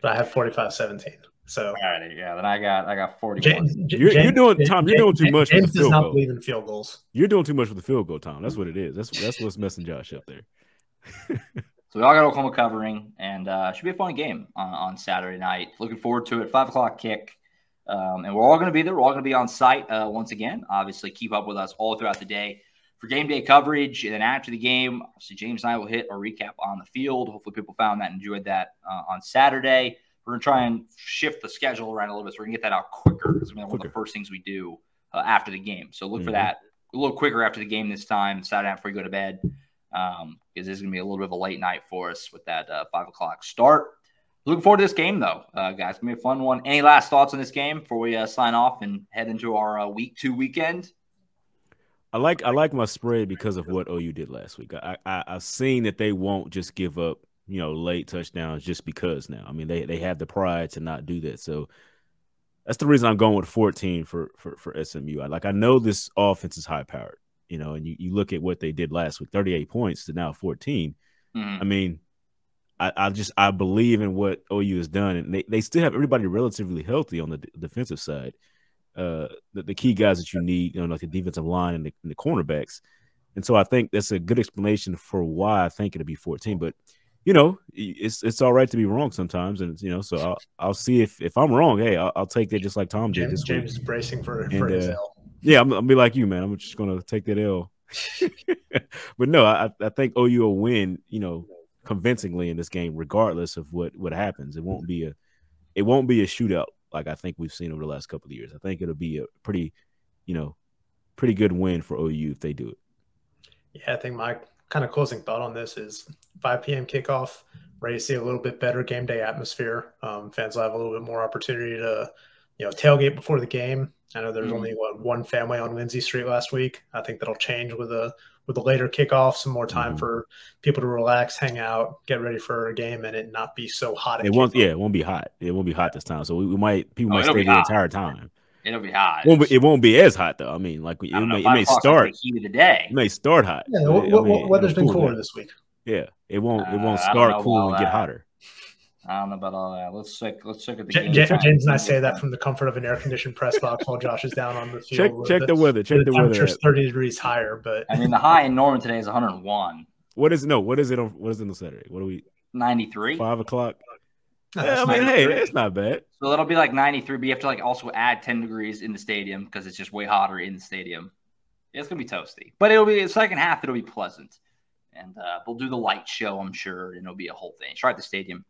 But I have 45-17. So all right, yeah. Then I got I got 40. James, you're, James, you're, doing Tom. You're doing too much. James does not goal. believe in field goals. You're doing too much with the field goal, Tom. That's what it is. That's that's what's messing Josh up there. So we all got Oklahoma covering, and uh, should be a fun game on, on, Saturday night. Looking forward to it. Five o'clock kick, um, and we're all going to be there. We're all going to be on site uh, once again. Obviously, keep up with us all throughout the day for game day coverage. And then after the game, obviously James and I will hit a recap on the field. Hopefully, people found that and enjoyed that uh, on Saturday. We're going to try and shift the schedule around a little bit so we can get that out quicker. It's one of the first things we do uh, after the game. So look mm-hmm. for that a little quicker after the game this time, Saturday night before you go to bed um, because this is going to be a little bit of a late night for us with that uh, five o'clock start. Looking forward to this game, though, uh, guys. It's to be a fun one. Any last thoughts on this game before we uh, sign off and head into our uh, week two weekend? I like I like my spread because of what OU did last week. I, I I've seen that they won't just give up you know late touchdowns just because now. I mean they they have the pride to not do that. So that's the reason I'm going with 14 for for for SMU. I like I know this offense is high powered you know, and you, you look at what they did last week, 38 points to now 14. Mhm. I mean, I, I just I believe in what OU has done, and they, they still have everybody relatively healthy on the d- defensive side. Uh, the, the key guys that you need, you know, like the defensive line and the, and the cornerbacks, and so I think that's a good explanation for why I think it'll be 14. But you know, it's it's all right to be wrong sometimes, and you know, so I'll I'll see if if I'm wrong. Hey, I'll, I'll take that just like Tom did James, this James is bracing for, And, for his uh, L. Yeah, I'm, I'm be like you, man. I'm just gonna take that L. but no, I I think OU will win. You know, convincingly in this game, regardless of what what happens. It won't be a it won't be a shootout like I think we've seen over the last couple of years. I think it'll be a pretty, you know, pretty good win for OU if they do it. Yeah, I think my kind of closing thought on this is 5 p.m. kickoff. Ready to see a little bit better game day atmosphere. Um, fans will have a little bit more opportunity to, you know, tailgate before the game. I know there's Mhm. only what one family on Lindsey Street last week. I think that'll change with a with a later kickoff, some more time Mhm. for people to relax, hang out, get ready for a game, and it not be so hot. It won't, kickoff. yeah, it won't be hot. It won't be hot this time. So we, we might people Oh, might stay the hot. entire time. It'll be hot. It won't be, it won't be as hot though. I mean, like it I don't may, it may start. the heat of the day. It may start hot. Yeah, but what, it- I mean, weather's it'll been cool cooler down. this week. Yeah, it won't. It Uh, won't I don't start cool about and get hotter. I don't know about all that. Let's check. Let's check at the Ja- game. Ja- time. James and I say that from the comfort of an air conditioned press box while Josh is down on the field. Check check the weather. Check the weather. temperature's 30 degrees higher, but I mean, the high in Norman today is 101, What is no? What is it on? What is it on Saturday? What are we? 93. Five o'clock. No, Yeah, that's I mean, not hey, it's not bad. So that'll be like 93, but you have to like also add 10 degrees in the stadium because it's just way hotter in the stadium. It's gonna be toasty, but it'll be the second half. It'll be pleasant, and uh, we'll do the light show, I'm sure, and it'll be a whole thing. Try at the stadium.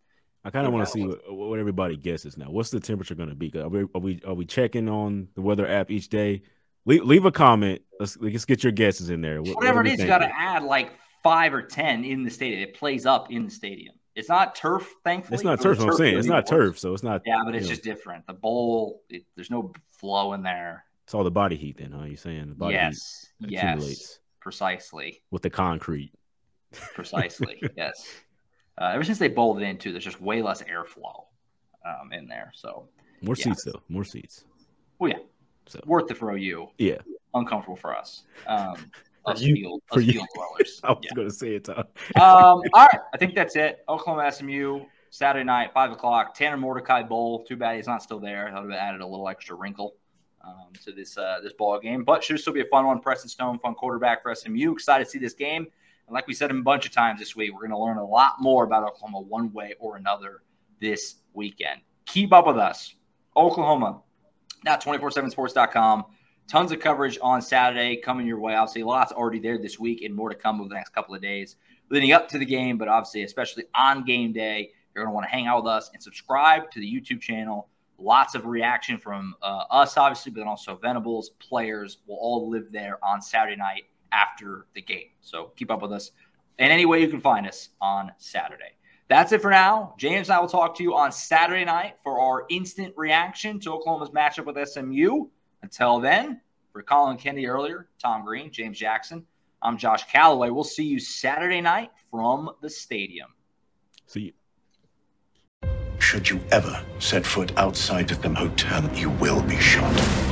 I kind of want to see what, what everybody guesses now. What's the temperature going to be? Are we, are we are we checking on the weather app each day? Leave, leave a comment. Let's let's get your guesses in there. What- Whatever what it is, you got to add like five or 10 in the stadium. It plays up in the stadium. It's not turf, thankfully. It's not turf. I'm saying it's not turf, so it's not. Yeah, but it's know, just different. The bowl, it, there's no flow in there. it's all the body heat. Then, huh? You're saying the body yes, heat yes, accumulates precisely. with the concrete? Precisely. yes. Uh, ever since they bolted it in too, there's just way less airflow um, in there. So, More Yeah. seats though. More seats. well, yeah, So worth it for OU. yeah, Uncomfortable for us. Um, us you- field, for us you. field dwellers. I was Yeah. going to say it. Tom. um, all right, I think that's it. Oklahoma SMU Saturday night, five o'clock. Tanner Mordecai Bowl. Too bad he's not still there. That would have added a little extra wrinkle um, to this uh, this ball game, but should still be a fun one. Preston Stone, fun quarterback for SMU. Excited to see this game. And like we said a bunch of times this week, we're going to learn a lot more about Oklahoma one way or another this weekend. Keep up with us, Oklahoma. Now 247sports.com. Tons of coverage on Saturday coming your way. Obviously, lots already there this week and more to come over the next couple of days leading up to the game, but obviously, especially on game day, you're going to want to hang out with us and subscribe to the YouTube channel. Lots of reaction from uh, us, obviously, but then also Venables, players will all live there on Saturday night after the game. So keep up with us in any way you can find us on Saturday. That's it for now. James and I will talk to you on Saturday night for our instant reaction to Oklahoma's matchup with SMU. Until then, for Collin Kennedy earlier, Tom Green, James Jackson, I'm Josh Callaway. We'll see you Saturday night from the stadium. See you. Should you ever set foot outside of the hotel, you will be shot.